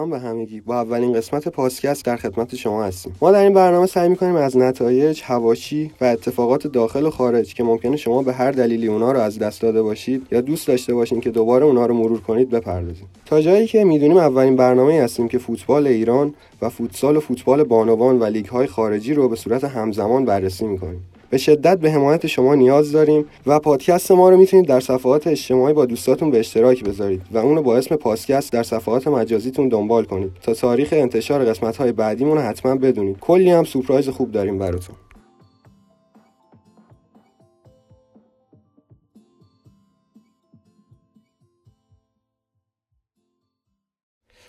سلام به همگی. با اولین قسمت پادکست در خدمت شما هستیم. ما در این برنامه سعی می‌کنیم از نتایج هواشی و اتفاقات داخل و خارج که ممکنه شما به هر دلیلی اونا رو از دست داده باشید یا دوست داشته باشین که دوباره اونا رو مرور کنید بپردازیم. تا جایی که می‌دونیم اولین برنامه هستیم که فوتبال ایران و فوتسال و فوتبال بانوان و لیگ های خارجی رو به صورت همزمان بررسی می‌کنیم. به شدت به حمایت شما نیاز داریم و پادکست ما رو می‌تونید در صفحات اجتماعی با دوستاتون به اشتراک بذارید و اونو با اسم پادکست در صفحات مجازیتون دنبال کنید تا تاریخ انتشار قسمت های بعدیمون رو حتما بدونید. کلی هم سورپرایز خوب داریم براتون.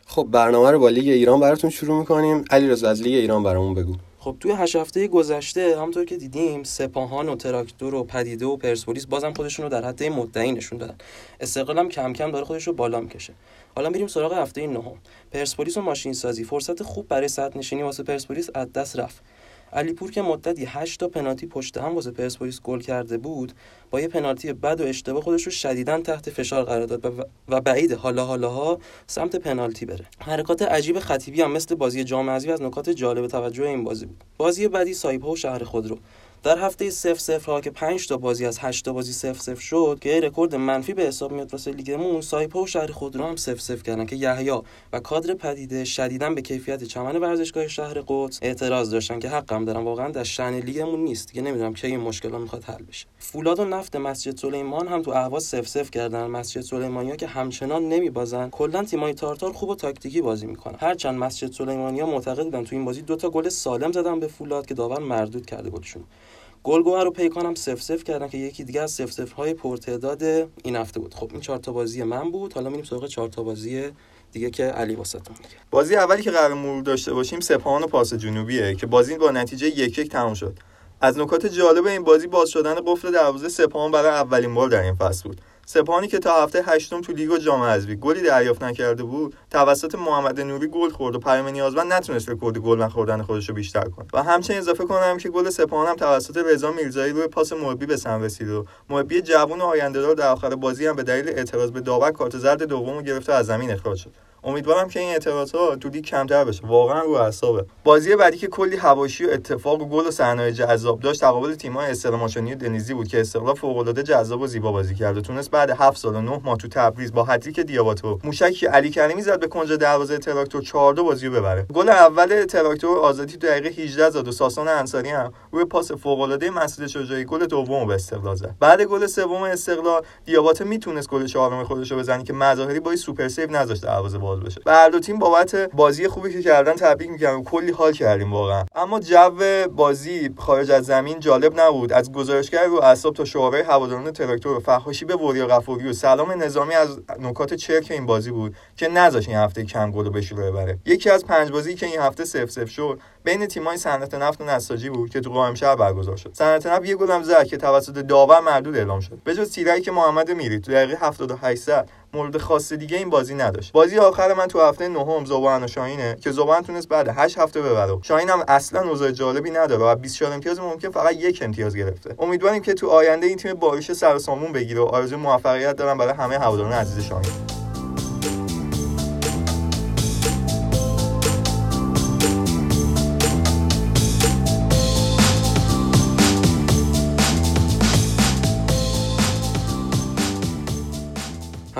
خب برنامه رو با لیگ ایران براتون شروع می‌کنیم. علی از لیگ ایران برامون بگو. خب توی هشت هفته گذشته همونطور که دیدیم سپاهان و تراکتور و پدیده و پرسپولیس بازم خودشون رو در حد مدعی نشون دادن. استقلال هم کم کم داره خودش رو بالا می‌کشه. حالا میریم سراغ هفته نهم. پرسپولیس و ماشین سازی فرصت خوب برای صد نشینی واسه پرسپولیس از دست رفت. علیپور که مدتی 8 تا پنالتی پشت هم واسه پرسپولیس گل کرده بود با یه پنالتی بد و اشتباه خودش رو شدیدا تحت فشار قرار داد و بعید حالا حالاها سمت پنالتی بره. حرکات عجیب خطیبی هم مثل بازی جام حذفی از نکات جالب توجه این بازی بود. بازی بعدی سایپا و شهر خودرو. در هفته 0 0 ها که 5 تا بازی از 8 تا بازی 0 0 شد که رکورد منفی به حساب میاد واسه لیگمون سایپا و شهر خودرو هم 0 0 کردن که یحیی و کادر پدیده شدیدا به کیفیت چمن ورزشگاه شهر قدس اعتراض داشتن که حقم دارن واقعا در شأن لیگمون نیست. دیگه نمی‌دونم کی این مشکل می‌خواد حل بشه. فولاد و نفت مسجد سلیمان هم تو اهواز 0 0 کردن. مسجد سلیمانیا که همچنان نمیبازن. کلا تیمای تارتار خوب و تاکتیکی بازی می‌کنن. هرچند مسجد سلیمانیا معتقد بودن تو این بازی دو تا گل سالم زدن به فولاد که داور مردود کرده گلشون. گلگوهر و پیکان هم صفر صفر کردن که یکی دیگه از صفر صفر های پرتعداد این هفته بود. خب این چهار تا بازی من بود. حالا میریم سراغ چهار تا بازی دیگه که علی واستون بازی اولی که قرار مرور داشته باشیم سپاهان و پارس جنوبیه که بازی با نتیجه یک یک تمام شد. از نکات جالب این بازی باز شدن قفل دروازه سپاهان برای اولین بار در این فصل بود. سپاهانی که تا هفته هشتم تو لیگ و جام حذفی گلی دریافت نکرده بود توسط محمد نوری گل خورد و پیام نیازمند نتونست رکورد گل نخوردن خودش رو بیشتر کنه. و همچنین اضافه کنم که گل سپاهان هم توسط رضا میرزایی روی پاس مربی به سم رسید و مربی جوان و آیندهدار در آخر بازی هم به دلیل اعتراض به داور کارت زرد دوم گرفته از زمین اخراج شد. امیدوارم که این اعتراضات تو لیگ کمتر بشه. واقعا رو اعصابه. بازی بعدی که کلی حواشی و اتفاق و گل و صحنه جذاب داشت تقابل تیم‌های استقلال و دنیزلی بود که استقلال فوق‌العاده جذاب و زیبا بازی کرد و تونست بعد 7 سال و 9 ماه تو تبریز با هتریک دیاباتو موشکی علی کریمی زد به کنج دروازه تراکتور 4 2 بازی رو ببره. گل اول تراکتور آزادی تو دقیقه 18 زد و ساسان انصاری هم روی پاس فوق‌العاده مسعود شجاعی گل دوم به استقلال زد. بعد گل سوم استقلال دیاباتو می‌تونست گل چهارم خودش رو بزنه که مظاهری با super save نذاشت دروازه باز بشه. دو تیم بابت بازی خوبی که کردن تبریک میگم. کلی حال کردیم واقعا. اما جو بازی خارج از زمین جالب نبود. از گزارشگر رو اعصاب تا شعارهای هواداران تراکتور و به وریا غفوری و سلام نظامی از نکات چرک این بازی بود که نذاش این هفته کم گل به شروع ببره. یکی از پنج بازی که این هفته سف سف شد بین تیمای صنعت نفت و نساجی بود که تو قائم شهر برگزار شد. صنعت نفت یه گل هم زد که توسط داور مردود اعلام شد. به جز تیرایی که محمد میری تو دقیقه 78 مورد خاص دیگه این بازی نداشت. بازی آخر من تو هفته نهم زبان و شاهینه که زبان تونست بعد 8 هفته ببره. شاهین هم اصلا اوضاع جالبی نداره و 24 امتیاز ممکن فقط یک امتیاز گرفته. امیدواریم که تو آینده این تیم باریش سر سامون بگیره و آرزوی موفقیت دارم برای همه هواداران عزیز شاهین.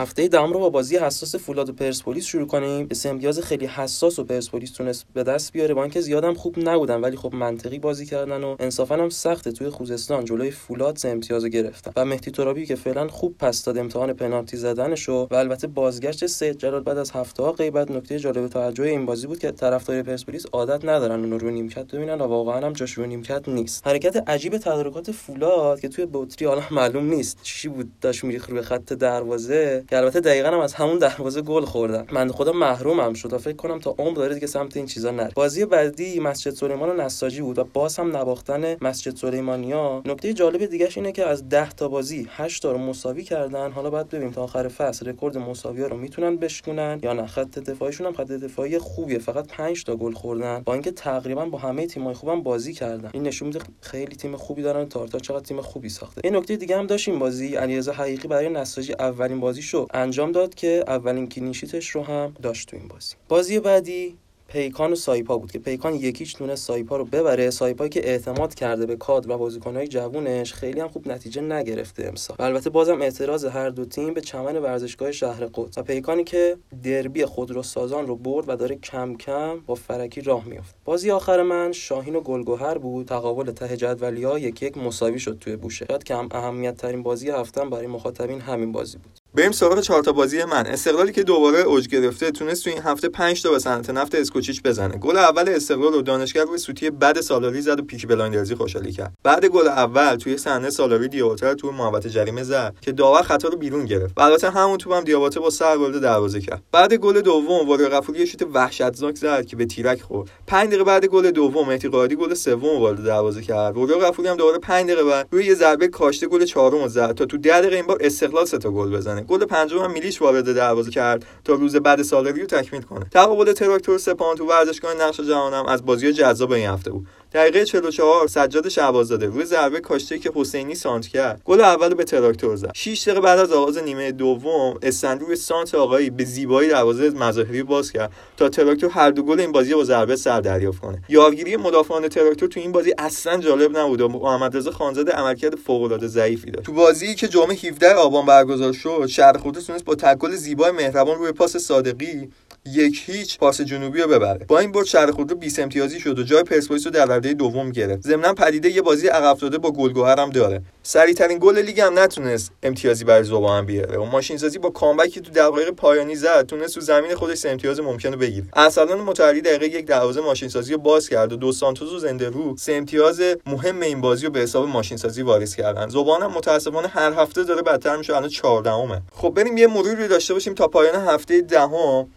هفته دهم رو با بازی حساس فولاد و پرسپولیس شروع کنیم. که امتیاز خیلی حساس و پرسپولیس تونست به دست بیاره. با اینکه زیادم خوب نبودن ولی خب منطقی بازی کردن و انصافا هم سخته. توی خوزستان جلوی فولاد سه امتیاز گرفتن. و مهدی ترابی که فعلا خوب پس داد امتحان پنالتی زدنشو و البته بازگشت سید جلال بعد از هفته ها غیبت نکته جالب توجه این بازی بود که طرفدار پرسپولیس عادت ندارن اون رو نیمکت ببینن و واقعا هم جاش رو نیمکت نیست. حرکت عجیب تدارکات فولاد که توی بطری حالا معلوم نیست چی بود داش میریخ روی خط دروازه. که البته دقیقا هم از همون دروازه گل خوردن من خدا محرومم شد فکر کنم تا عمر داره دیگه سمت این چیزا نره. بازی بعدی مسجد سلیمان و نساجی بود و باز هم نباختن مسجد سلیمانیا. نکته جالب دیگه اینه که از 10 تا بازی 8 تا رو مساوی کردن. حالا باید ببینیم تا آخر فصل رکورد مساوی ها رو می‌تونن بشکنن یا نه. خط دفاعیشون هم خط دفاعی خوبیه. فقط 5 تا گل خوردن. با اینکه تقریبا با همه تیم‌های خوبم بازی کردن. این نشون میده خیلی تیم خوبی دارن. تارتار چقدر تیم خوبی ساخته. این نکته دیگه هم داشتیم بازی. علیرضا حقیقی برای نساجی اولین بازی انجام داد که اولین clean sheet ش رو هم داشت تو این بازی. بازی بعدی پیکان و سایپا بود که پیکان یک هیچ تونست سایپا رو ببره. سایپا که اعتماد کرده به کادر و بازیکنهای جوونش خیلی هم خوب نتیجه نگرفته امسال. و البته بازم اعتراض هر دو تیم به چمن ورزشگاه شهر قدس. و پیکانی که دربی خودروسازان رو برد و داره کم کم با فرکی راه میافت. بازی آخر من شاهین و گل‌گهر بود. تقابل ته جدولیا یک یک مساوی شد توی بوشهر. شاید کم اهمیت ترین بازی هفته هم برای مخاطبین همین بازی بود. بریم سراغ چهار تا بازی من. استقلالی که دوباره اوج گرفته تونست تو این هفته 5 تا به صنعت نفت اسکوچیچ بزنه. گل اول استقلال رو دانشگر روی سوتی بد سالاری زد و Peaky Blinders ی خوشحالی کرد. بعد گل اول توی صحنه سالاری دیاباته تو محوطه جریمه زد که داور خطا رو بیرون گرفت. البته همون توپ هم دیاباته با سر وارد دروازه کرد. بعد گل دوم وریا غفوری شوت وحشتناک زد که به تیرک خورد. 5 دقیقه بعد گل دوم قائدی گل سوم وارد دروازه کرد. وریا غفوری هم دوباره 5 دقیقه بعد روی یه ضربه کاشته گل چهارم زد تا تو 10 دقیقه این بار استقلال سه تا گل بزنه. گل پنجم هم میلیچ وارد دروازه کرد تا روز بد سالاری رو تکمیل کنه. تقابل تراکتور سپاهان تو ورزشگاه نقش جهانم از بازی جذاب این هفته بود. دقیقه 44 سجاد شهبازاده روی ضربه کاشته که حسینی سانتر کرد. گل اول به تراکتور زد. 6 دقیقه بعد از آغاز نیمه دوم روی سانتر آقایی به زیبایی دروازه مظاهری باز کرد تا تراکتور هر دو گل این بازی با ضربه سر دریافت کنه. یارگیری مدافعان تراکتور تو این بازی اصلا جالب نبود و محمد رضا خانزاده عملکرد فوق العاده ضعیفی داشت. تو بازی که جمعه 17 آبان برگزار شد شهر خودرو تونست با تکل زیبای مهربان روی پاس صادقی یک هیچ پاس جنوبی رو ببره. با این برد شهر خودرو 20 امتیازی شد و جای پرسپولیس رو در رده دوم گرفت. ضمن پدیده یه بازی عقب داده با گلگهر هم داره. سریع ترین گل لیگ هم نتونست امتیازی برای زوبان بیاره. و ماشین سازی با کامبکی تو دقایق پایانی زد. تونست تو زمین خودش سه امتیاز ممکنه بگیره. ارسلان متحری دقیقه یک دروازه ماشین سازی رو باز کرد و دو سانتوس و زنده رو سه امتیاز مهم این بازی رو به حساب ماشین سازی واریز کردن. زبان هم متاسفانه هر هفته داره بدتر میشه الان 14 خب بریم یه مروری داشته باشیم تا پایان هفته دهم.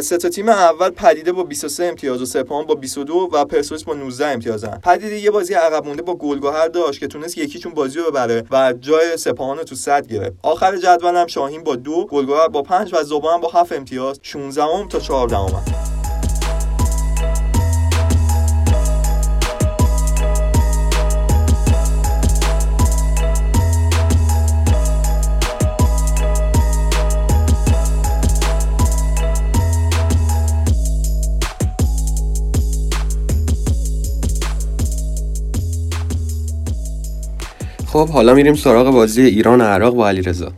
سه تا تیم اول پدیده با 23 امتیاز و سپاهان با 22 و پرسپولیس با 19 امتیازن پدیده یه بازی عقب مونده با گلگهر داشت که تونست یکیچون بازی رو ببره و جای سپاهان رو تو صد گرفت. آخر جدول هم شاهین با دو گلگهر با 5 و زبان با 7 امتیاز. 16 تا 14 خب حالا میریم سراغ بازی ایران عراق با علیرضا.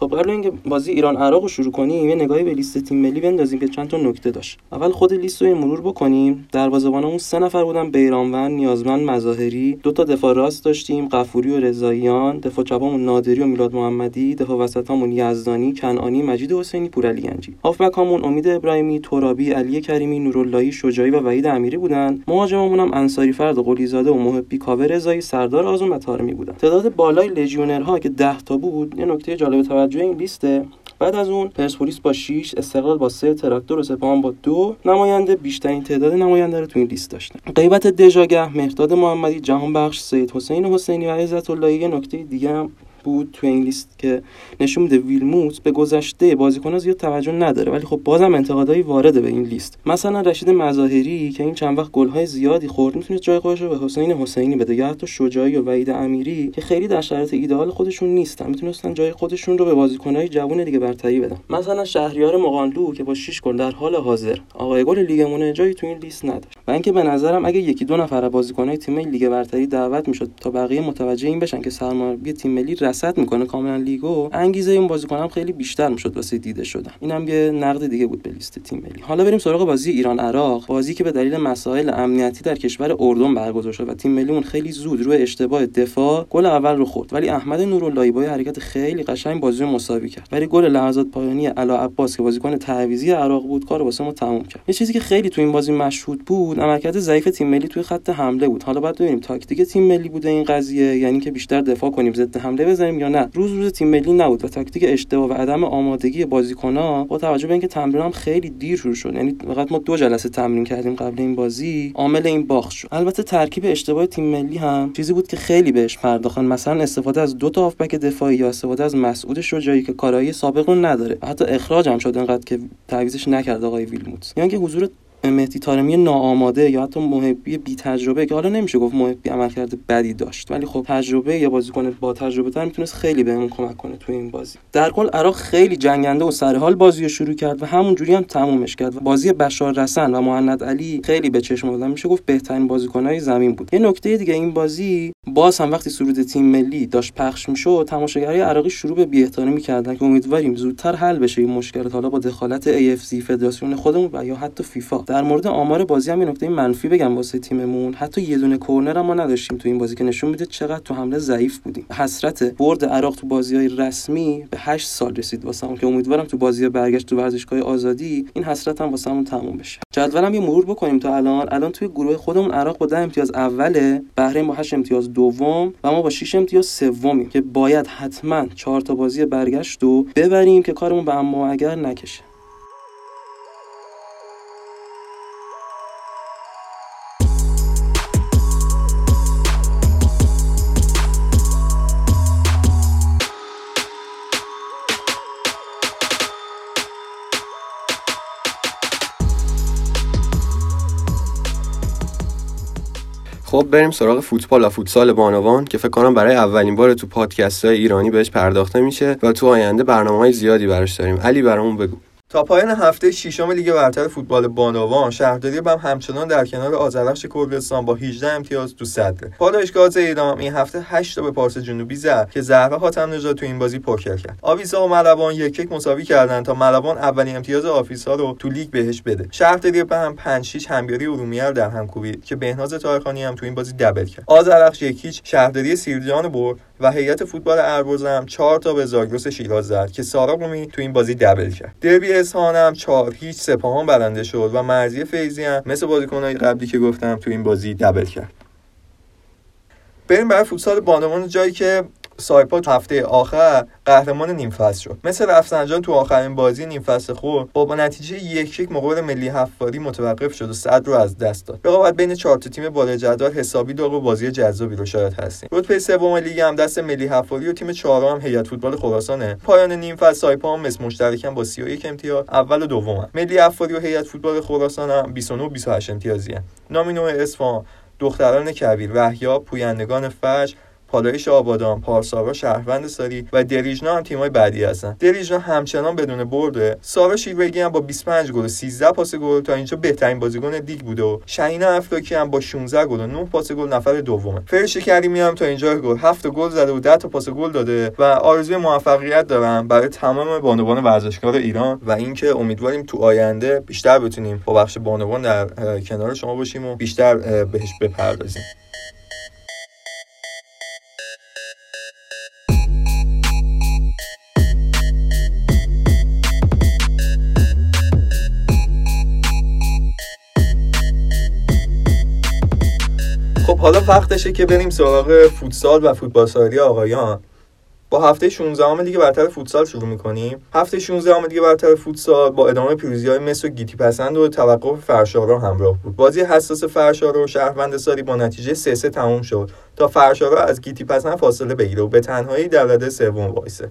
خب قبل اینکه بازی ایران عراق رو شروع کنیم یه نگاهی به لیست تیم ملی بندازیم که چند تا نکته داشت. اول خود لیست رو مرور بکنیم. دروازه‌بانمون سه نفر بودن بیرانوند نیازمند مظاهری. دو تا دفاع راست داشتیم قفوری و رضاییان دفاع چپمون نادری و میلاد محمدی دفاع وسطمون یزدانی کنعانی مجید حسینی پورعلی گنجی. هافبکامون امید ابراهیمی ترابی علی کریمی نوراللهی شجاعی و وحید امیری بودن. مهاجممون هم انصاری فرد قلیزاده و محبی کاوه رضایی سردار آزم و تارمی بودن. تعداد بالای لژیونرها که 10 تا بود یه نکته جالب توجه این لیسته. بعد از اون پرسپولیس با 6 استقلال با 3 تراکتور و سپاهان با دو نماینده بیشترین تعداد نماینده رو تو این لیست داشتن. غیبت دژاگه مهرداد محمدی جهان بخش سید حسین حسینی و عزت اللهی نکته دیگه هم بود تو این لیست که نشون میده ویلموتس به گذشته بازیکن‌ها زیاد توجه نداره ولی خب بازم انتقادایی وارده به این لیست. مثلا رشید مظاهری که این چند وقت گل‌های زیادی خورد می‌تونه جای خودش رو به حسین حسینی بده یا حتی شجاعی و وحید امیری که خیلی در شرایط ایدئال خودشون نیستن می‌تونستن جای خودشون رو به بازیکن‌های جوون دیگه برتری بدن. مثلا شهریار مقانلو که با 6 گل در حال حاضر آقای گل لیگمون جایی تو این لیست نداره. و اینکه به نظرم اگه یکی دو نفر بازیکن‌های تیم لیگ برتری دعوت می‌شد تا بقیه متوجه این بشن که سرمربی تیم ملی رصد می‌کنه کاملا لیگو. انگیزه این بازیکنم خیلی بیشتر می‌شد واسه دیده شدن. اینم یه نقد دیگه بود به لیست تیم ملی. حالا بریم سراغ بازی ایران عراق. بازی که به دلیل مسائل امنیتی در کشور اردن برگزار شد و تیم ملیمون خیلی زود روی اشتباه دفاع گل اول رو خورد. ولی احمد نوراللهی با حرکت خیلی قشنگ بازی رو مساوی کرد. ولی گل لحظات پایانی علا عباس که بازیکن تعویضی عراق بود کار واسه ما تموم کرد. یه چیزی که خیلی تو این بازی مشهود بود عملکرد ضعیف تیم ملی توی خط حمله بود. حالا باید ببینیم تاکتیک تیم ملی بوده این قضیه یعنی که بیشتر دفاع کنیم ضد حمله بزنیم یا نه؟ روز روز تیم ملی نبود و تاکتیک اشتباه و عدم آمادگی بازیکن‌ها با توجه به اینکه تمرین هم خیلی دیر شروع شد. یعنی فقط ما دو جلسه تمرین کردیم قبل این بازی عامل این باخت شد. البته ترکیب اشتباه تیم ملی هم چیزی بود که خیلی بهش پرداختن. مثلا استفاده از دو تا هافبک دفاعی یا استفاده از مسعود شجاعی که کارایی سابق نداره. حتی اخراج هم شد انقدر که تعویضش نکرد آقای ویلموتس یعنی که حضور مهدی تارمی ناآماده یا حتی محبی بی تجربه که حالا نمیشه گفت محبی عملکرد بدی داشت ولی خب تجربه یا بازیکن با تجربه تر می‌تونست خیلی بهمون کمک کنه تو این بازی. در کل عراق خیلی جنگنده و سرحال بازی رو شروع کرد و همونجوری هم تمومش کرد و بازی بشار رسن و محمد علی خیلی به چشم آدم میشه گفت بهترین بازیکنهای زمین بود. یه نکته دیگه این بازی باز هم وقتی سرود تیم ملی داشت پخش می‌شد تماشاگرای عراقی شروع به بی‌احترامی کردن که امیدواریم زودتر حل بشه این مشکلات حالا با دخالت AFC فدراسیون خودمون و یا حتی فیفا. در مورد آمار بازی هم یه نکته منفی بگم واسه تیممون. حتی یه دونه کرنر ما نداشتیم تو این بازی که نشون میده چقدر تو حمله ضعیف بودیم. حسرت برد عراق تو بازی های رسمی به 8 سال رسید واسه که امیدوارم تو بازی برگشت تو ورزشگاه آزادی این حسرت هم واسه تموم بشه. جدولم یه مرور بکنیم تا الان. الان توی گروه خودمون عراق با 10 امتیاز اوله بحرین با 8 امتیاز دوم و ما با 6 امتیاز سومیم که باید حتما 4 تا بازی برگشت و ببریم که کارمون به اما اگر نکشه. خب بریم سراغ فوتبال و فوتسال بانوان که فکر کنم برای اولین بار تو پادکست های ایرانی بهش پرداخته میشه و تو آینده برنامه های زیادی براش داریم. علی برامون بگو. تا پایان هفته ششم لیگ برتر فوتبال بانوان شهرداری بم همچنان در کنار آذرخش کردستان با 18 امتیاز تو صدره پالایش گاز ایلام این هفته 8 تا به پارس جنوبی زد که زهرا حاتم نژاد تو این بازی پوکر کرد. آویسا و ملوان یک یک مساوی کردن تا ملوان اولین امتیاز آویسا رو تو لیگ بهش بده. شهرداری بم 5 6 همیاری ارومیه در هم کوبید که بهناز تارخانی هم تو این بازی دبل کرد. آذرخش یک هیچ شهرداری سیرجان برد و هیئت فوتبال اربوز هم 4 تا به زاگرس شیراز زد که سارا رومی تو این بازی دبل کرد. دربی اصفهان هم 4 هیچ سپاهان برنده شد و مرزی فیضی هم مثل بازیکن‌های قبلی که گفتم تو این بازی دبل کرد. بریم برای فوتسال بانوان جایی که سایپا هفته آخر قهرمان نیم فصل شد. مثل رفسنجان تو آخرین بازی نیم فصل خود با, نتیجه یک یک مقابل ملی حفاری متوقف شد و صد رو از دست داد. رقابت بین چهار تیم بالای جدول حسابی داغ و بازی جذابی رو شاید هستیم. رتبه سوم لیگ هم دست ملی حفاری و تیم چهارم هم هیئت فوتبال خراسانه. پایان نیم فصل سایپا هم مثل مشترکن با 31 امتیاز اول و دوم ملی حفاری و هیئت فوتبال خراسان هم 29 و 28 امتیازی نامینو اصفهان دختران کبیر وحیا پویندگان فجر پالایش آبادان پارسارا شهروند ساری و دریجنا هم تیمای بعدی هستن. دریجنا همچنان بدون برده سارا شیروگی هم با 25 گل و 13 پاس گل تا اینجا بهترین بازیکن لیگ بوده و شهینا افلاکی هم با 16 گل و 9 پاس گل نفر دومه. فرش کریمی هم تا اینجا گل 7 گل زده و 10 تا پاس گل داده و آرزوی موفقیت دارم برای تمام بانوان ورزشکار ایران و اینکه امیدواریم تو آینده بیشتر بتونیم با بخش بانوان در کنار شما باشیم و بیشتر بهش بپردازیم. حالا وقتشه که بریم سراغ فوتسال و فوتبال ساری آقایان. با هفته 16 ام لیگ برتر فوتسال شروع می‌کنیم. هفته 16 ام لیگ برتر فوتسال با ادامه پیروزی های مس و گیتی پسند و توقف فرش آرا همراه بود. بازی حساس فرش آرا و شهروند ساری با نتیجه 3 3 تموم شد. تا فرش آرا از گیتی پسند فاصله بگیره و به تنهایی در رده سوم وایسه.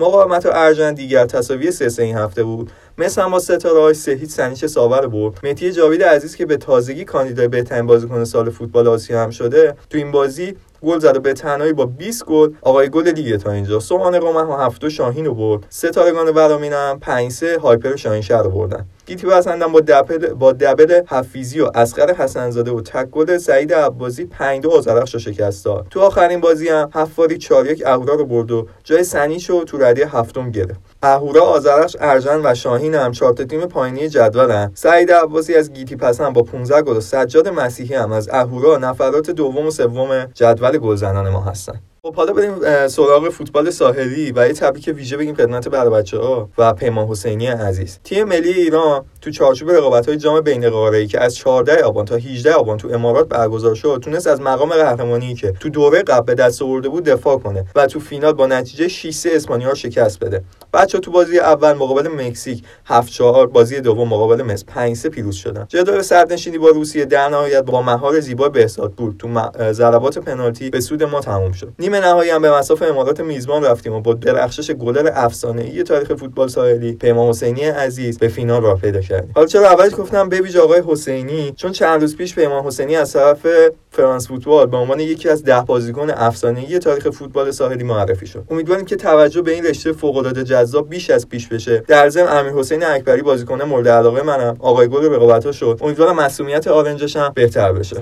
مقاومت ارژن دیگر تساوی سه سه این هفته بود. مس هم با ستاره هاش سه هیچ سن ایچ ساوه رو برد. مهدی جاوید عزیز که به تازگی کاندیدای بهترین بازیکن سال فوتبال آسیا هم شده تو این بازی گل زده به تنهایی با 20 گل آقای گل لیگ تا اینجا. سوهان قم هفت شاهین رو برد. ستارگان ورامین هم 5 3 هایپر شاهین شهر رو بردن. گیتی پسند هم با دبل با دبل حفیظی و اصغر حسن زاده و تک گل سعید عباسی 5 2 آذرخش شکست داد تو آخرین بازی هم حفاری 4 1 اهورا رو برد و جای سن ایچ رو تو رده هفتم گرفت. اهورا آذرخش ارژن و شاهین هم چهار تیم پایینی جدولن سعید عباسی از گیتی پسند با 15 گل و سجاد مسیحی هم از اهورا نفرات دوم و سوم جدول گلزنان ما هستن. خب حالا بریم سراغ فوتبال ساحلی و یه تبریک ویژه بگیم خدمت بر بچه ها و پیمان حسینی عزیز. تیم ملی ایران تو چارچوب رقابت های جام بین ای که از 14 آبان تا 18 آبان تو امارات برگزار شد تونست از مقام قهرمانی که تو دوره قبل به دست آورده بود دفاع کنه و تو فینال با نتیجه 6 3 اسپانیا شکست بده. بچه تو بازی اول مقابل مکزیک 7 4 بازی دوم مقابل مصر 5 3 پیروز شدن. جدال سردنشینی با روسیه در نهایت با مهار زیبا بهزاد بود. تو ضربات پنالتی به سود ما تموم شد. نیمه نهایی هم به مساف امارات میزبان رفتیم و با درخشش گلر افسانه‌ای تاریخ فوتبال ساحلی پیمان حسینی عزیز به فینال راه پیدا کردیم. حالا چرا اولش گفتم ببیج آقای حسینی؟ چون چند روز پیش پیمان حسینی از طرف فرانس فوتبال به عنوان یکی از ده بازیکن افسانه‌ای تاریخ فوتبال ساحلی معرفی شد. امیدواریم که توجه به این رشته فوق‌العاده جذاب بیش از پیش بشه. در ضمن امیر حسین اکبری بازیکن مورد علاقه منم. آقای گل رقابت‌ها شد. امیدوارم مسئولیت آرنجش هم بهتر بشه.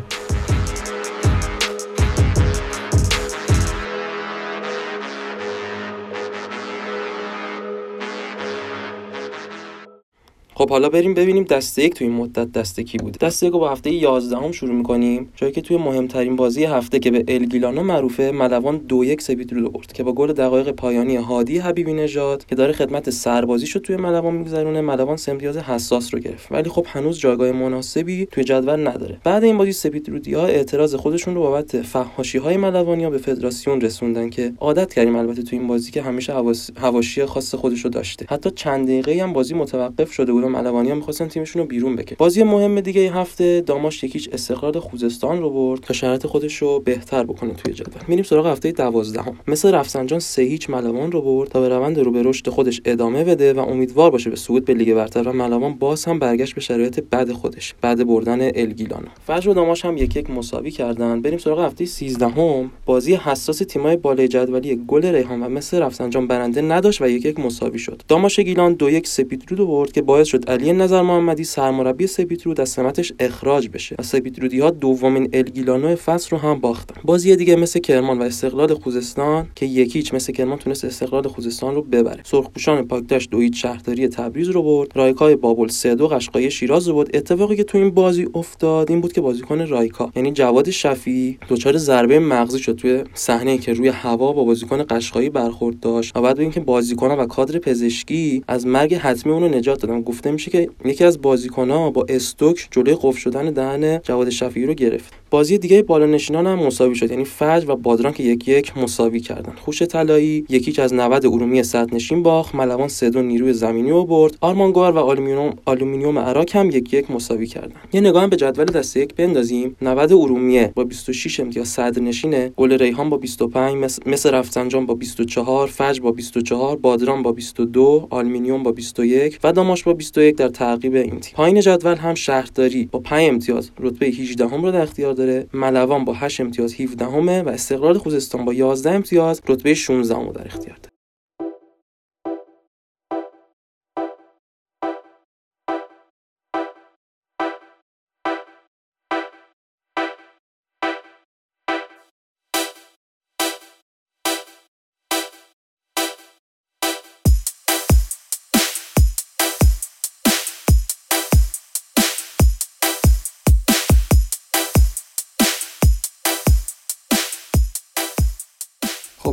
خب حالا بریم ببینیم دسته یک تو این مدت دسته کی بوده. دسته یک رو با هفته 11 هم شروع می‌کنیم. جایی که توی مهمترین بازی هفته که به الگیلانو معروفه ملوان دو یک سپید رو برد که با گل دقایق پایانی هادی حبیبی نژاد که داره خدمت سربازی شد توی ملوان میگذرونه ملوان سمتیاز حساس رو گرفت. ولی خب هنوز جایگاه مناسبی توی جدول نداره. بعد این بازی سپید رودیا اعتراض خودشون رو بابت فحاشی های ملوانیا به فدراسیون رسوندن که عادت کردیم البته تو این بازی که همیشه حواشی خاص خودش رو داشته. حتی چند دقیقه هم بازی متوقف شده بود. ملوانیا می‌خواستن تیمشون رو بیرون بکن بازی مهم دیگه هفته داماش یکیچ استقلال خوزستان رو برد تا شرایط خودش رو بهتر بکنه توی جدول. میریم سراغ هفته دوازدهم. مثل رفسنجان سه هیچ ملوان رو برد تا به روند رو به رشد خودش ادامه بده و امیدوار باشه به صعود به لیگ برتر و ملوان باز هم برگشت به شرایط بد خودش بعد بردن الگیلانو فجر و داماش هم یک یک مساوی کردن. بریم سراغ هفته 13 هم بازی حساس تیمای بالای جدولی گل ریحان و مثل رفسنجان برنده نداشت و یک یک مساوی شد. داماش گیلان دو یک سپید رو برد که باعث علی نظر محمدی سرمربی سپیترود از سمتش اخراج بشه و سپیترودی ها دومین الگیلانو فصل رو هم باختن. بازی دیگه مثل کرمان و استقلال خوزستان که یکیچ مثل کرمان تونست استقلال خوزستان رو ببره. سرخپوشان پاکدشت دوید شهرداری تبریز رو برد. رایکای بابل سه دو قشقای شیراز رو برد. اتفاقی که تو این بازی افتاد این بود که بازیکن رایکا یعنی جواد شفی دچار ضربه مغزی شد توی صحنه که روی هوا با بازیکن قشقایی برخورد داشت و بعد اینکه بازیکن و کادر پزشکی از مرگ حتمی اون رو نجات دادن گفته میشه که یکی از بازیکنها با استوک جلوی قفل شدن دهن جواد شفیعی رو گرفت. بازی دیگه بالا نشینان هم مساوی شد یعنی فجر و بادران که یک یک مساوی کردن. خوشه طلایی یک هیچ از 90 ارومیه صدرنشین باخت ملوان سه دو نیروی زمینی رو برد. آرمان گهر و آلومینیوم آلومینیوم اراک هم یک یک مساوی کردن. یه نگاه به جدول دسته یک بندازیم. 90 ارومیه با 26 امتیاز صدر نشینه گل ریحان با 25 مس رفسنجان با 24 فجر با 24 بادران با 22 آلومینیوم با 21 و داماش با 21 در تعقیب این تیم. پایین جدول هم شهرداری با 5 امتیاز رتبه 18 هم رو در اختیار داره. ملوان با 8 امتیاز 17 همه و استقلال خوزستان با 11 امتیاز رتبه 16 هم رو در اختیار داره.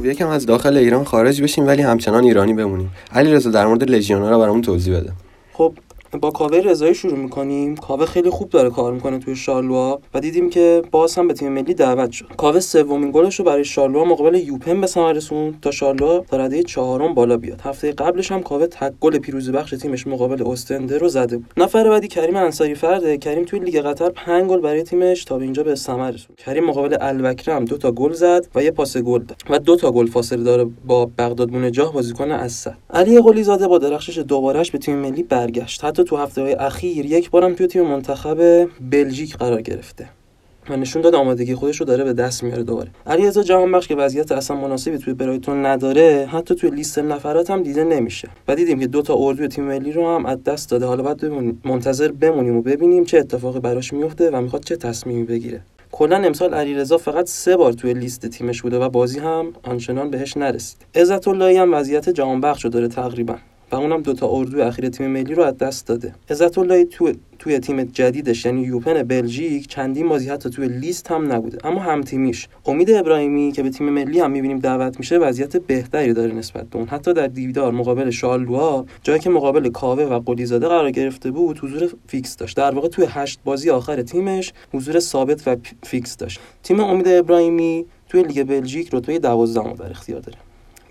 یکم از داخل ایران خارج بشیم ولی همچنان ایرانی بمونیم. علی رضا در مورد لژیونرا رو برامون توضیح بده. خب با کاوه رضایی شروع می‌کنیم. کاوه خیلی خوب داره کار می‌کنه توی شارلروا و دیدیم که باز هم به تیم ملی دعوت شد. کاوه سومین گلش رو برای شارلروا مقابل یوپن به ثمر رسوند تا شارلروا تا رده چهارم بالا بیاد. هفته قبلش هم کاوه تک گل پیروزی بخش تیمش مقابل اوستنده رو زده بود. نفر بعدی کریم انصاری فرده. کریم توی لیگ قطر 5 گل برای تیمش تا به اینجا به ثمر رسوند. کریم مقابل الوکره دو تا گل زد و یه پاس گل داد و دو تا گل فاصله داره با بغداد بونجاه بازیکن السد. علی قلی زاده با درخشش دوبارش به تیم ملی برگشت. حتی تو هفته های اخیر یک بارم توی تیم منتخب بلژیک قرار گرفته و نشون داد آمادگی خودش رو داره به دست میاره دوباره. علیرضا جهانبخش که وضعیت اصلا مناسبی توی برایتون نداره حتی توی لیست نفرات هم دیده نمیشه. و دیدیم که دو تا اردو تیم ملی رو هم از دست داده. حالا باید منتظر بمونیم و ببینیم چه اتفاقی براش میفته و می‌خواد چه تصمیمی بگیره. کلا امسال علیرضا فقط سه بار توی لیست تیمش بوده و بازی هم آنچنان بهش نرسید. عزت اللهی هم وضعیت جهانبخش رو داره تقریبا. و اونم دوتا اردو اخیر تیم ملی رو از دست داده. عزت اللهی تو توی تیم جدیدش یعنی یوپن بلژیک چندین بازی حتی توی لیست هم نبوده. اما هم تیمیش. امید ابراهیمی که به تیم ملی هم می‌بینیم دعوت میشه وضعیت بهتری داره نسبت به اون. حتی در دیدار مقابل شارلروا جایی که مقابل کاوه و قلیزاده قرار گرفته بود حضور فیکس داشت. در واقع توی هشت بازی آخر تیمش حضور ثابت و فیکس داشت. تیم امید ابراهیمی توی لیگ بلژیک رتبه 12 در اختیار داره.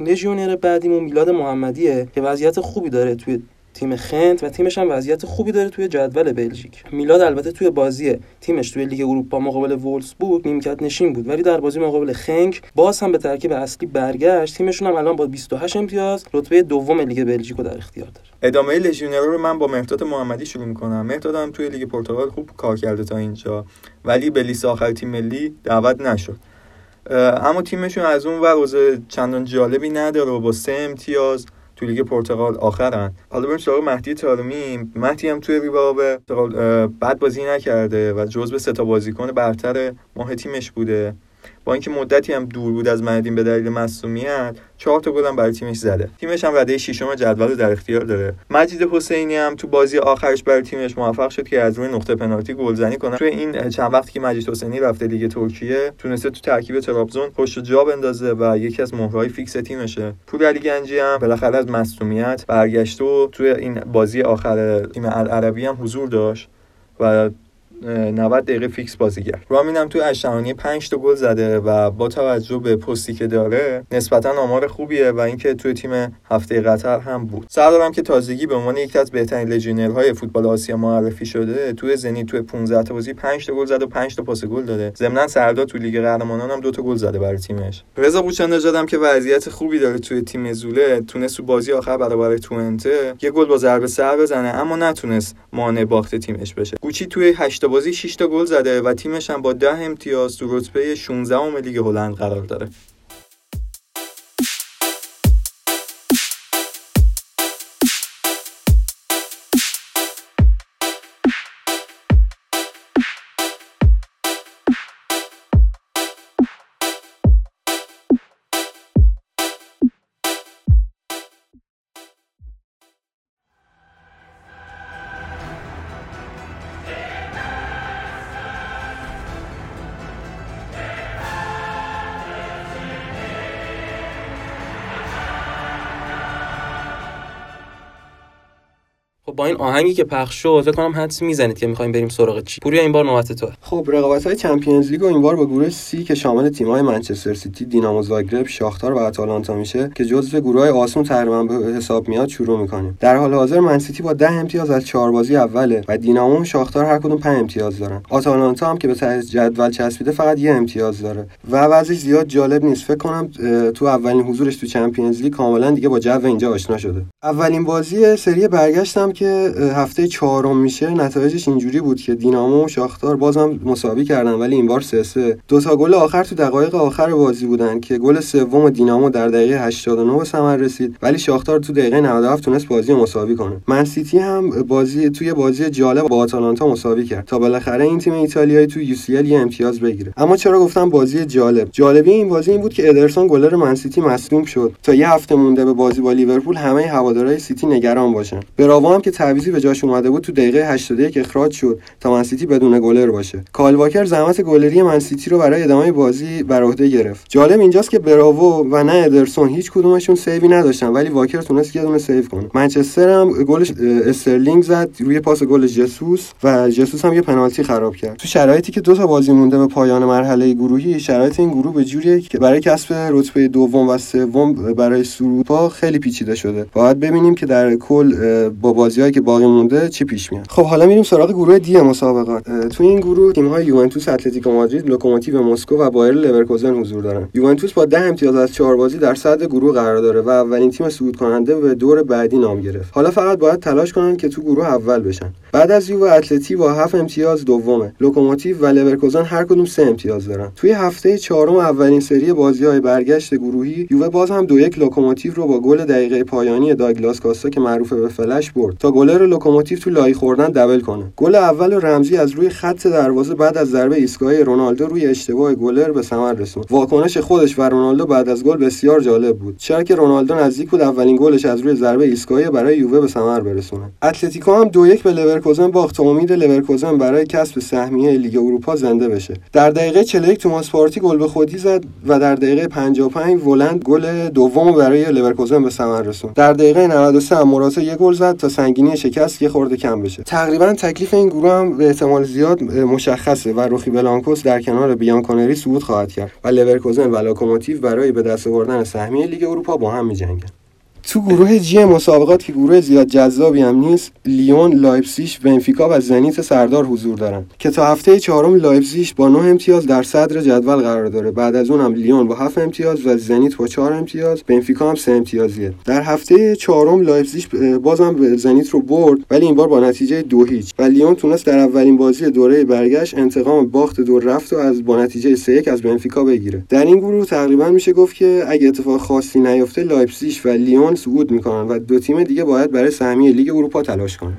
لژیونر بعدیمون میلاد محمدیه که وضعیت خوبی داره توی تیم گنت و تیمش هم وضعیت خوبی داره توی جدول بلژیک. میلاد البته توی بازی تیمش توی لیگ اروپا مقابل وولسبورگ نیمکت نشین بود. ولی در بازی مقابل گنک باز هم به ترکیب اصلی برگشت. تیمشون هم الان با 28 امتیاز رتبه دوم لیگ بلژیک در اختیار داره. ادامه لژیونرا رو من با مهرداد محمدی شروع می‌کنم. مهرداد هم توی لیگ پرتغال خوب کار کرده تا اینجا. ولی به لیست آخر تیم ملی دعوت نشد. اما تیمشون از اون ور چندان جالبی نداره و با سه امتیاز تو لیگ پرتغال آخرن. حالا بریم سراغ مهدی تارمی مهدی هم توی ریو آوه بد بازی نکرده و جزو سه تا بازیکن برتر ماه تیمش بوده. با اینکه مدتی هم دور بود از میادین به دلیل مصدومیت چهار تا گل هم برای تیمش زده. تیمش هم رده ششم جدول رو در اختیار داره. مجید حسینی هم تو بازی آخرش برای تیمش موفق شد که از روی نقطه پنالتی گلزنی کنه. توی این چند وقتی که مجید حسینی رفته لیگ ترکیه تونسته تو ترکیب ترابزون خودشو جا بندازه و یکی از مهره های فیکس تیمشه. پور علی گنجی هم بالاخره از مصدومیت برگشت و توی این بازی آخر تیم العربی هم حضور داشت و 90 دقیقه فیکس بازی کرد. رامین هم توی الشحانیه 5 تا گل زده و با توجه به پستی که داره نسبتا آمار خوبیه و اینکه توی تیم هفته قطر هم بود. سردارم که تازگی به عنوان یکی از بهترین های فوتبال آسیا معرفی شده توی زنیت توی 15 تا بازی 5 تا گل زده و 5 تا پاس گل داده. ضمن سردار توی لیگ قهرمانان هم دو تا گل زده برای تیمش. رضا قوچان نژادم که وضعیت خوبی داره توی تیم زووله تونست تو بازی آخر برابر توئنته یه گل با ضربه سر بزنه اما نتونست مانع باخت تیمش بشه. گوچی توی 8 بازی 6 تا گل زده و تیمش هم با 10 امتیاز تو رتبه 16 ام لیگ هلند قرار داره. این آهنگی که پخش شد فکر کنم حدس می‌زنید که می‌خوایم بریم سراغ چی. پوریا این بار نوبت تو. خب رقابت های Champions League و این بار با گروه سی که شامل تیم های منچستر سیتی دینامو زاگرب شاختار و اتالانتا میشه که جزو گروه های آسون تقریبا به حساب میاد شروع می‌کنیم. در حال حاضر من سیتی با 10 امتیاز از چهار بازی اوله و دینامو و شاختار هر کدوم 5 امتیاز دارن. آتالانتا هم که به ته جدول چسبیده فقط یه امتیاز داره. و وضعش زیاد جالب نیست. فکر کنم تو اولین حضورش تو Champions League کاملا دیگه با جو اینجا آشنا شده. اولین بازی سری برگشتم که هفته چهارم میشه نتایجش اینجوری بود که دینامو و شاختار بازم مساوی کردن ولی این بار سه سه. دو تا گل آخر تو دقایق آخر بازی بودن که گل سوم دینامو در دقیقه 89 به ثمر رسید ولی شاختار تو دقیقه 97 تونست بازی مساوی کنه. من سیتی هم بازی توی بازی جالب با آتالانتا مساوی کرد تا بالاخره این تیم ایتالیایی تو یو سی ال یه امتیاز بگیره. اما چرا گفتم بازی جالب؟ جالبی این بازی این بود که ادرسون گلر من سیتی مصدوم شد. تا یه هفته مونده به بازی با لیورپول همه هوادارهای سیتی نگران باشن. براوو هم که تعویضی به جاش اومده بود تو دقیقه 81 اخراج شد تا منسیتی بدون گلر باشه. کایل واکر زحمت گلری منسیتی رو برای ادامه بازی بر عهده گرفت. جالب اینجاست نه براوو و نه ادرسون هیچ کدومشون سیوی نداشتن ولی واکر تونست یه دونه سیو کنه. منچستر هم گلش استرلینگ زد روی پاس گل جسوس و جسوس هم یه پنالتی خراب کرد. تو شرایطی که دو تا بازی مونده به پایان مرحله گروهی شرایط این گروه به جوریه که برای کسب رتبه دوم و سوم برای صعود خیلی پیچیده شده. باید ببینیم که در کل با بازیهایی که باقی مونده چی پیش میاد؟ خب حالا میریم سراغ گروه دی مسابقات. تو این گروه تیم های یوونتوس اتلتیکو مادرید لوکوموتیو مسکو و بایر لورکوزن حضور دارن. یوونتوس با 10 امتیاز از 4 بازی در صدر گروه قرار داره و اولین تیم صعود کننده به دور بعدی نام گرفت. حالا فقط باید تلاش کنن که تو گروه اول بشن. بعد از یووه اتلتی با 7 امتیاز دومه. لوکوموتیو و لورکوزن هر کدوم 3 امتیاز دارن. توی هفته چهارم اولین سری بازی های برگشت گروهی یووه باز هم دو یک لوکوموتیو رو با گل دقیقه پایانی داگلاس کاستا که معروف به فلشه برد. تا گلر لوکوموتیو تو لایی خوردن دبل کنه. گل اول رمزی از روی خط دروازه بعد از ضربه ایستگاهی رونالدو روی اشتباه گلر به ثمر رسوند. واکنش خودش و رونالدو بعد از گل بسیار جالب بود. چرا که رونالدو نزدیک بود اولین گلش از روی ضربه ایستگاهی برای یووه به ثمر برسونه. اتلتیکو هم دو یک به لورکوزن باخت امید لورکوزن برای کسب سهمیه لیگ اروپا زنده بشه. در دقیقه 41 توماس پارتی گل به خودی زد و در دقیقه 55 ولند گل دوم برای لورکوزن به ثمر رسوند. در دقیقه 93 هم موراتا یک گل زد تا سنگینی شکست یه خورده کم بشه. تقریبا تکلیف این گروه هم به احتمال زیاد مشخصه و روخی بلانکوس در کنار بیانکونری صعود خواهد کرد و لورکوزن و لوکوموتیو برای به دست آوردن سهمیه لیگ اروپا با هم می‌جنگن. تو گروه جی مسابقات که گروه زیاد جذابی هم نیست لیون لایپزیش بنفیکا و زنیت سردار حضور دارن. که تا هفته چهارم لایپزیش با 9 امتیاز در صدر جدول قرار داره. بعد از اونم لیون با 7 امتیاز و زنیت با 4 امتیاز بنفیکا هم 3 امتیازیه. در هفته چهارم لایپزیش بازم زنیت رو برد ولی این بار با نتیجه دو هیچ. و لیون تونست در اولین بازی دوره برگشت انتقام باخت دو رفت و از با نتیجه 3 1 از بنفیکا بگیره. در این گروه تقریبا میشه گفت که اگه اتفاق خاصی نیفته لایپزیگ و لیون صعود می‌کنن و دو تیم دیگه باید برای سهمیه لیگ اروپا تلاش کنن.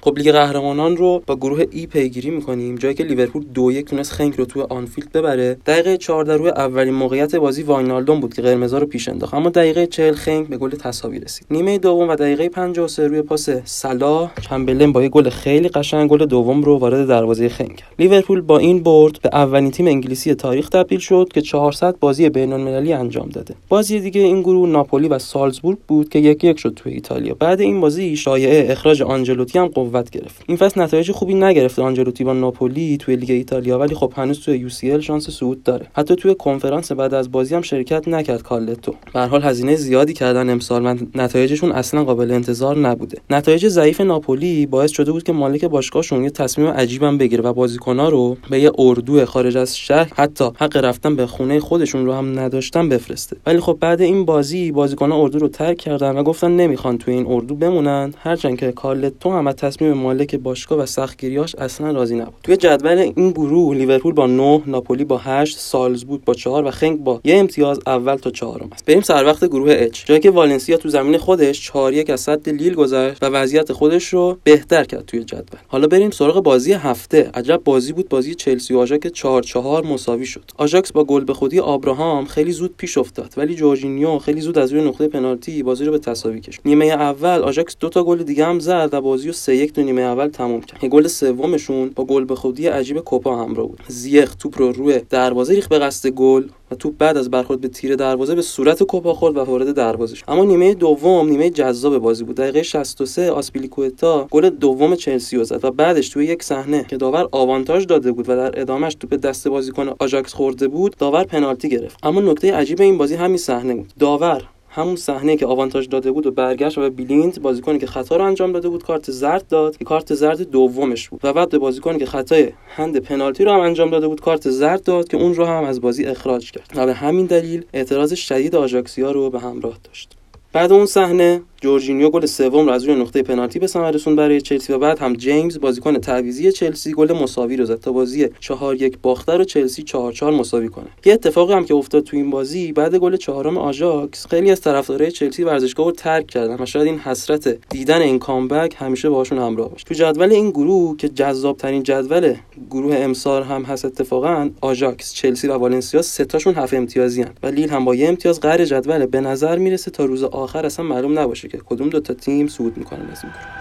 خب لیگ قهرمانان رو با گروه ای پیگیری می‌کنیم جایی که لیورپول دو یک تونست خنگ رو تو آنفیلد ببره. دقیقه 14 روی اولین موقعیت بازی واینالدون بود که قرمزا رو پیش انداخت. اما دقیقه 40 خنگ به گل تساوی رسید. نیمه دوم و دقیقه 53 روی پاس سلا چمبرلن با یه گل خیلی قشنگ گل دوم رو وارد دروازه خنگ کرد. لیورپول با این برد به اولین تیم انگلیسی تاریخ تبدیل شد که 400 بازی بین‌المللی انجام داده. بازی دیگه این گروه ناپولی و سالزبورگ بود که یک یک شد تو ایتالیا. بعد این بازی شایعه اخراج آنجلوتی هم قوت گرفت. این فصل نتایج خوبی نگرفته. آنجلوتی با ناپولی توی لیگ ایتالیا. ولی خب هنوز توی یو شانس صعود داره. حتی توی کنفرانس بعد از بازی هم شرکت نکرد کارلتو. به حال هزینه زیادی کردن امسال. و نتایجشون اصلا قابل انتظار نبوده. نتایج ضعیف ناپولی باعث شده بود که مالک باشگاهشون یه تصمیم عجیبم بگیره و بازیکن‌ها رو به یه اردو خارج از شهر حتی حق رفتن به خونه خودشون رو هم نداشتن بفرسته. ولی خب بعد این بازی بازیکن‌ها اردو رو ترک کردن و گفتن نمی‌خوان توی این اردو بمونن. هرچند که کارلتو هم از تصمیم مالک باشگاه و سختگیریاش اصلا راضی نبود. توی جدول این گروه لیورپول با 9 ناپولی با 8 سالزبورگ با 4 و خنگ با یه امتیاز اول تا چهارم هستن. بریم سر وقت گروه اچ جایی که والنسیا تو زمین خودش 4 1 از سد لیل گذشت و وضعیت خودش رو بهتر کرد توی جدول. حالا بریم سراغ بازی هفته. عجب بازی بود. بازی چلسی و آژاکس 4 4 مساوی شد. آژاکس با گل به خودی آبراهام خیلی زود پیش افتاد ولی جورجینیو خیلی زود از روی نقطه پنالتی بازی رو به تساوی کشید. نیمه اول آژاکس دو تا گل دیگه هم زد و بازی رو 3 1 تو نیمه اول تموم کرد. گل سومشون با گل به خودی عجیب کپا همراه بود. زیاش توپ رو روی دروازه ریخت به قصد گل و توپ بعد از برخورد به تیر دروازه به صورت کپا خورد و وارد دروازه شد. اما نیمه دوم نیمه جذاب بازی بود. دقیقه 63 آسپیلیکوتا گل دوم چلسی رو زد و بعدش توی یک صحنه که داور آوانتاژ داده بود و در ادامش توپ دست بازیکن آژاکس خورده بود داور پنالتی گرفت. اما نکته عجیب این بازی همین صحنه بود. داور همون صحنه که آوانتاژ داده بود و برگشت و به بلیند بازیکنی که خطا رو انجام داده بود کارت زرد داد. که کارت زرد دومش بود. و بعد به بازیکنی که خطای هند پنالتی رو هم انجام داده بود کارت زرد داد که اون رو هم از بازی اخراج کرد. و به همین دلیل اعتراض شدید آژاکسیا رو به همراه داشت. بعد اون صحنه جورجینیو گل سوم رو از روی نقطه پنالتی به ثمر رسوند برای چلسی و بعد هم جیمز بازیکن تعویضی چلسی گل مساوی رو زد تا بازی 4 یک باخته رو چلسی 4 4 مساوی کنه. یه اتفاقی هم که افتاد تو این بازی بعد گل چهارم آژاکس خیلی از طرفدارای چلسی ورزشگاه رو ترک کردن و شاید این حسرت دیدن این comeback همیشه باهاشون همراه باشه. تو جدول این گروه که جذاب ترین جدول گروه امسال هم هست اتفاقا آژاکس چلسی و والنسیا سه تاشون هفت امتیازی هن و لیل هم با یه امتیاز قهر جدول به نظر می‌رسه تا روز آخر اصلا معلوم نباشه که کدوم دو تا تیم صعود می‌کنن از این گروه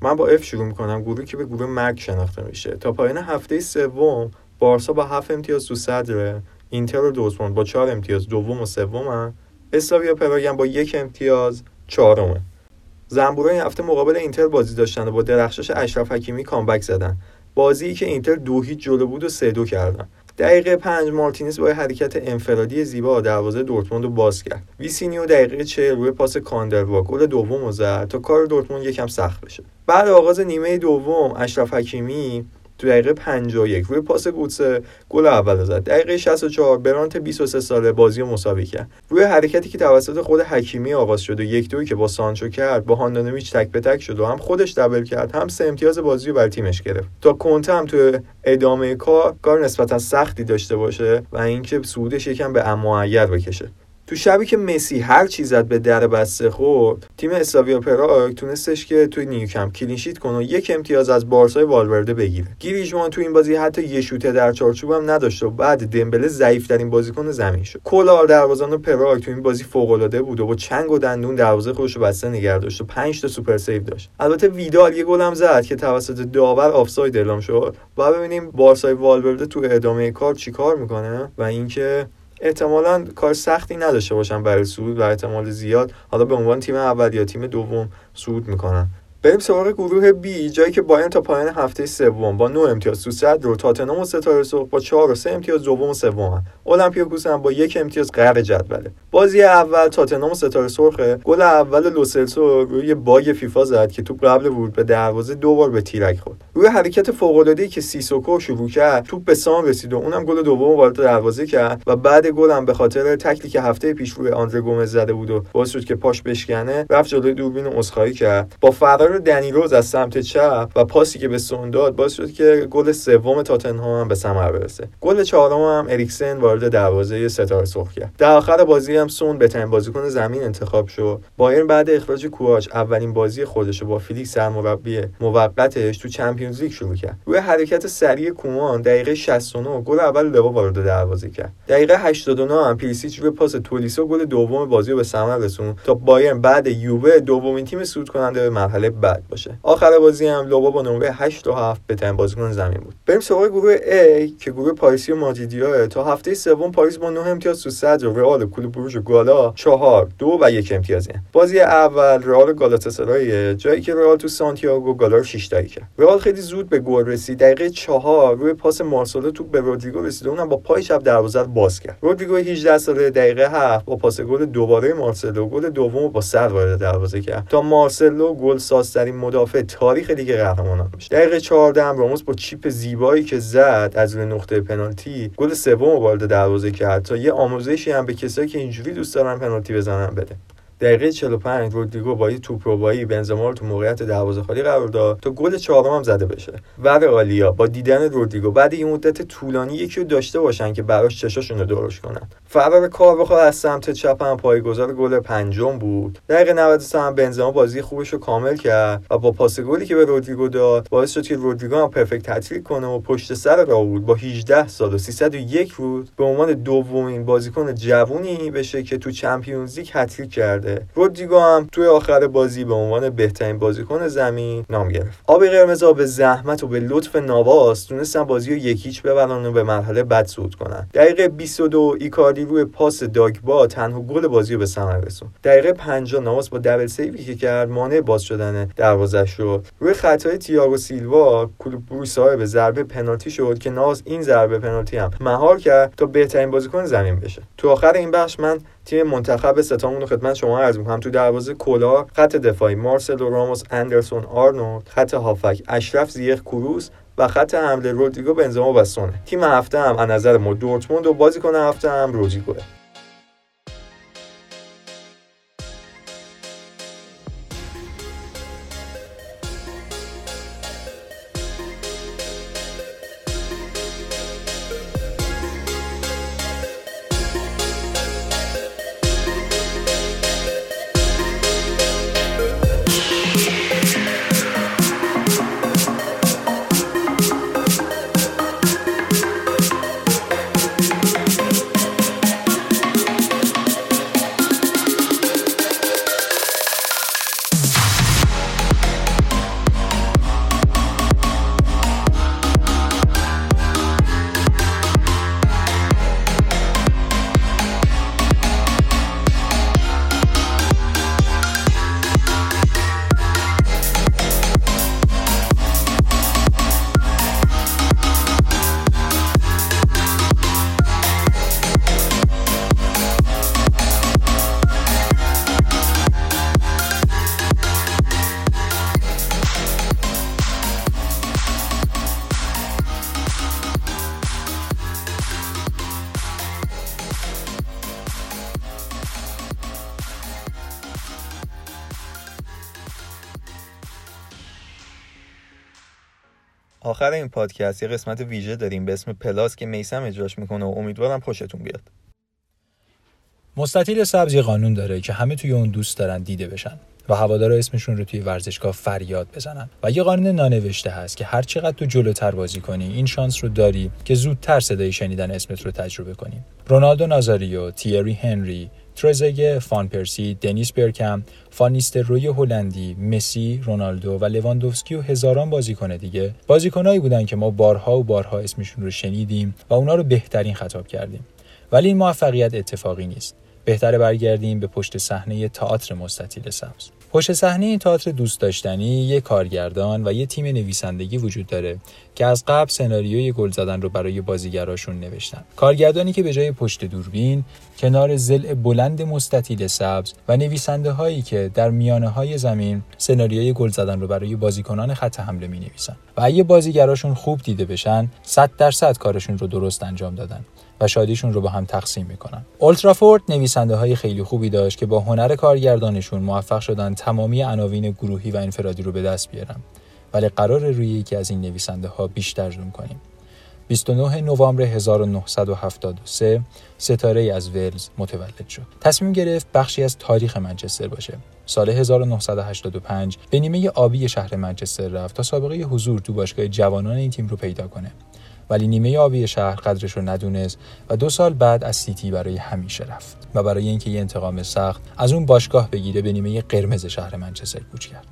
من با اف شروع می‌کنم. گروهی که به گروه مرگ شناخته میشه. تا پایان هفته سوم بارسا با هفت امتیاز تو صدره اینتر و دورتموند با چهار امتیاز دوم و سومن اسلاویا پراگم با یک امتیاز چهارمه زنبورا این هفته مقابل اینتر بازی داشتن و با درخشش اشرف حکیمی comeback زدن. بازی که اینتر دو هیچ جلو بود و سه دو کردن. دقیقه پنج مارتینز با حرکت انفرادی زیبا دروازه دورتموند رو باز کرد. وسینو دقیقه چهل روی پاس کاندروا گل دوم زد تا کار دورتموند یکم سخت بشه. بعد آغاز نیمه دوم اشرف حکیمی تو دقیقه 51 روی پاس گوتسه گل اول زد. دقیقه 64 برانت 23 ساله بازی مساوی کرد. روی حرکتی که توسط خود حکیمی آغاز شد و یک دوی که با سانچو کرد با هاندانویچ تک به تک شد و هم خودش double کرد هم سه امتیاز بازی رو بر تیمش گرفت. تا کونته هم تو ادامه کار کار نسبتا سختی داشته باشه و اینکه صعودش یکم به اما بکشه. تو شبی که مسی هر چی زد به در بسته خورد تیم اسلاویا پراگ تونستش که توی نیوکمپ clean sheet کنه و یک امتیاز از بارسای والورده بگیره. گریزمان تو این بازی حتی یه شوته در چارچوب هم نداشت و بعد دمبله ضعیف ترین بازیکن زمین شد. کلا دروازه‌بان پراگ تو این بازی فوق العاده بود و با چنگ و دندون دروازه خودش رو بسته نگه داشت و 5 تا super save داشت. البته ویدال یه گل هم زد که توسط داور آفساید اعلام شد. و ببینیم بارسای والورده تو ادامه کار چیکار می‌کنه و اینکه احتمالا کار سختی نداشته باشن برای صعود و احتمال زیاد حالا به عنوان تیم اول یا تیم دوم صعود می‌کنن. بریم سراغ گروه بی جایی که بایرن تا پایان هفته سوم با 9 امتیاز تو صدر و تاتنهام و ستاره سرخ با 4 و 3 امتیاز دوم و سوم اولمپیاکوس هم با یک امتیاز قعر جدوله. بازی اول تاتنهام و ستاره سرخ گل اول لوسلسو روی bug فیفا زد که توپ قبل ورود به دروازه دو بار به تیرک خورد. روی حرکت فوق العاده که سیسوکو شروع کرد توپ به سون رسید و اونم گل دوم وارد دروازه کرد و بعد گل هم به خاطر تکلی که هفته پیش روی آندره گومز زده بود و باعث شد که پاش بشکنه رفت جلوی دوربین عذرخواهی کرد. با فرار دنی روز از سمت چپ و پاسی که به سون داد باعث شد که گل سوم تاتنهام به ثمر برسه. گل چهارم هم اریکسن وارد دروازه ستاره سرخ کرد. در آخر بازی هم سون بهترین بازیکن زمین انتخاب شد. بایرن بعد اخراج کواچ اولین بازی خودش با فیلیکس سرمربی موقتش تو Champions League شروع کرد. روی حرکت سریع کومان دقیقه 69 گل اول لوا وارد دروازه کرد. دقیقه 89 هم پریشیچ روی پاس تولیسو گل دوم بازی رو به ثمر رسون تا بایرن بعد یووه دومین تیم صعود کننده به مرحله بعد باشه. آخر بازی هم لوا با نمره 8 و 7 بهترین بازیکن زمین بود. بریم سراغ گروه A که گروه پاریسی و مادریدیا تا هفته سوم پاریس با 9 امتیاز تو صدر و رئال کلوب بروژ و گالا 4 دو و یک امتیازی بازی اول رئال گالاتاسرای جایی که رئال تو سانتیاگو گالا رو 6 تایی کرد. رئال خیلی زود به گل رسید. دقیقه 4 روی پاس مارسلو تو به رودریگو رسید اونم با پای چپ دروازه باز کرد. رودریگو 18 ساله دقیقه 7 با پاس گل دوباره مارسلو. گل دوم با سر وارد دروازه کرد. تا مارسلو گل سازترین مدافع تاریخ لیگ قهرمانان بشه دقیقه 14 هم راموس با چیپ زیبایی که زد از روی نقطه پنالتی گل سوم وارد دروازه کرد تا یه آموزشی هم به کسایی که اینجوری دوست دارن پنالتی بزنن بده. دقیقه 45 رودریگو با یه توپ روبایی بنزما رو تو موقعیت دروازه خالی قرار داد تا گل چهارم هم زده بشه. و رئالیا با دیدن رودریگو بعد این مدت طولانی یکی رو داشته باشن که براش چشاشون رو درست کنن. فرار کار بخواد از سمت چپ هم پایگذار گل پنجم بود. دقیقه 93 هم بنزما بازی خوبش رو کامل کرد و با پاس گلی که به رودریگو داد باعث شد که رودریگو هم پرفکت تعطیل کنه و پشت سر راود با 18 سال و 301 روز به عنوان دومین بازیکن جوونی بشه که تو Champions League هتریک کرده. کرده رودریگو هم توی آخر بازی به عنوان بهترین بازیکن زمین نام گرفت. آبی قرمزا به زحمت و به لطف نواس تونستن بازی رو یک هیچ ببرن و به مرحله بعد صعود کنن. دقیقه 22 ایکاردی روی پاس داگبا تنها گل بازی رو به ثمر رسوند. دقیقه 50 نواس با double save ی که کرد مانع باز شدن دروازه شد روی خطای تییاگو سیلوا کلوب بروژ صاحب ضربه پنالتی شد که نواس این ضربه پنالتی هم مهار کرد تا بهترین بازیکن زمین بشه. تو آخر این بخش من تیم منتخب ستامون رو خدمت شما عرض می‌کنم. تو دروازه کولا خط دفاعی مارسلو راموس اندرسون آرنولد خط هافک اشرف زیخ کروس و خط حمله رودریگو بنزما و سونه. تیم هفته هم از نظر ما دورتموند و بازیکن هفته هم رودریگوه آخر این پادکست یه قسمت ویژه داریم به اسم Plus که میسم اجراش می‌کنه و امیدوارم خوشتون بیاد. مستطیل سبز یه قانون داره که همه توی اون دوست دارن دیده بشن و هوادارا اسمشون رو توی ورزشگاه فریاد بزنن. و یه قانون نانوشته هست که هر چقدر تو جلوتر بازی کنی این شانس رو داری که زودتر صدای شنیدن اسمت رو تجربه کنی. رونالدو نازاریو تیری هنری ترزگه، فان پرسی، دنیس برکم، فان نیستلروی هلندی، مسی، رونالدو و لواندوفسکی و هزاران بازیکن دیگه. بازیکنایی بودن که ما بارها و بارها اسمشون رو شنیدیم و اونا رو بهترین خطاب کردیم. ولی این موفقیت اتفاقی نیست. بهتره برگردیم به پشت صحنه تئاتر مستطیل سبز. پشت صحنه این تئاتر دوست داشتنی یه کارگردان و یه تیم نویسندگی وجود داره که از قبل سناریوی گل زدن رو برای بازیگراشون نوشتن. کارگردانی که به جای پشت دوربین کنار زل بلند مستطیل سبز و نویسنده هایی که در میانه های زمین سناریوی گل زدن رو برای بازیکنان خط حمله می نویسن و اگه بازیگراشون خوب دیده بشن 100 درصد کارشون رو درست انجام دادن. و شادیشون رو با هم تقسیم می‌کنن اولترافورد نویسنده های خیلی خوبی داشت که با هنر کارگردانشون موفق شدن تمامی عناوین گروهی و انفرادی رو به دست بیارن ولی قرار روی یکی از این نویسنده ها بیشتر زوم کنیم 29 نوامبر 1973 ستاره از ولز متولد شد. تصمیم گرفت بخشی از تاریخ منچستر باشه. سال 1985 به نیمه آبی شهر منچستر رفت تا سابقه حضور تو باشگاه جوانان این تیم رو پیدا کنه. ولی نیمه آبی شهر قدرش رو ندونست و دو سال بعد از سیتی برای همیشه رفت و برای اینکه یه انتقام سخت از اون باشگاه بگیره به نیمه قرمز شهر منچستر کوچ کرد.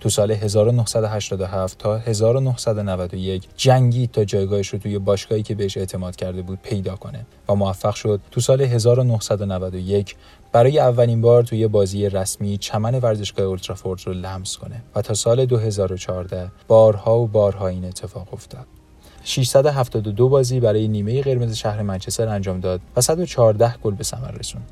تو سال 1987 تا 1991 جنگی تا جایگاهش رو توی باشگاهی که بهش اعتماد کرده بود پیدا کنه و موفق شد تو سال 1991 برای اولین بار توی بازی رسمی چمن ورزشگاه اولترافورد رو لمس کنه و تا سال 2014 بارها و بارها این اتفاق افتاد. 672 بازی برای نیمه قرمز شهر منچستر انجام داد و 114 گل به ثمر رسوند.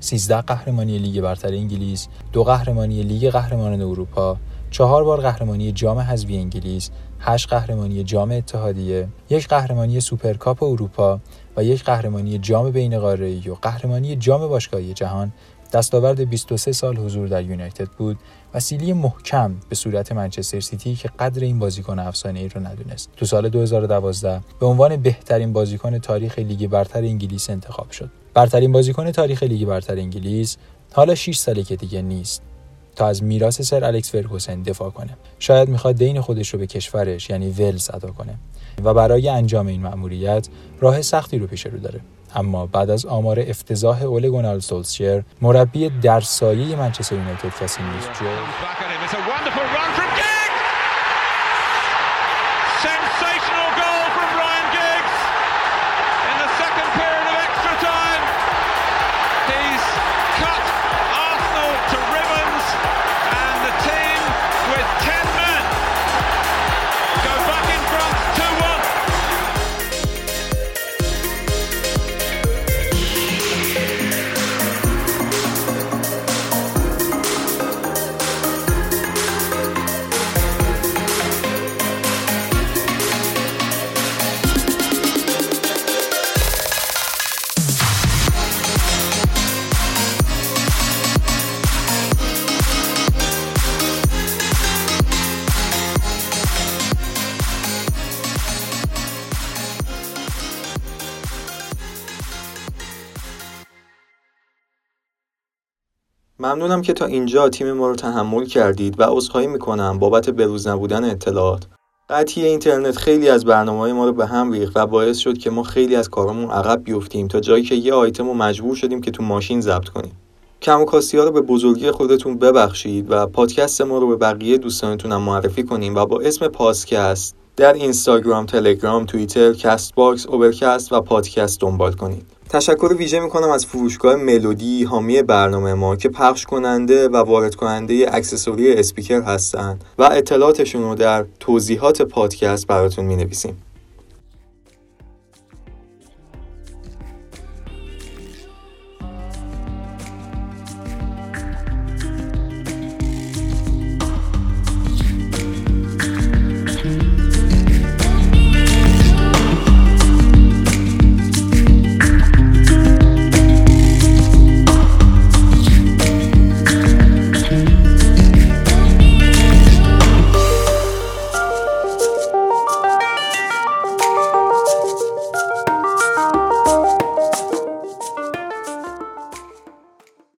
13 قهرمانی لیگ برتر انگلیس، دو قهرمانی لیگ قهرمانان اروپا، چهار بار قهرمانی جام حذفی انگلیس، 8 قهرمانی جام اتحادیه، یک قهرمانی سوپرکاپ اروپا و یک قهرمانی جام بین قاره‌ای و قهرمانی جام باشگاهی جهان دستاورد 23 سال حضور در یونایتد بود و سیلی محکم به صورت منچستر سیتی که قدر این بازیکن افسانه ای رو ندونست. تو سال 2012 به عنوان بهترین بازیکن تاریخ لیگ برتر انگلیس انتخاب شد. برترین بازیکن تاریخ لیگ برتر انگلیس حالا 6 ساله که دیگه نیست. تا از میراث سر الکس فرگوسن دفاع کنه. شاید می‌خواد دین خودش رو به کشورش یعنی ولز ادا کنه. و برای انجام این مأموریت راه سختی رو پیش رو داره. اما بعد از آمار افتضاح اول گونال سولشر مربی در سایه منچستر یونایتد کسی نیست. جو ممنونم که تا اینجا تیم ما رو تحمل کردید و عذرخواهی می‌کنم بابت بروز نبودن اطلاعات قطعی اینترنت خیلی از برنامه های ما رو به هم ریخت و باعث شد که ما خیلی از کارامون عقب بیفتیم تا جایی که یه آیتم رو مجبور شدیم که تو ماشین ضبط کنیم کم و کاستی ها رو به بزرگی خودتون ببخشید و پادکست ما رو به بقیه دوستانتون هم معرفی کنیم و با اسم PassCast در اینستاگرام، تلگرام، توییتر، Castbox، Overcast و پادکست دنبال کنید. تشکر ویژه می‌کنم از فروشگاه ملودی حامی برنامه ما که پخش کننده و وارد کننده accessory اسپیکر هستند و اطلاعاتشون رو در توضیحات پادکست براتون می نویسیم.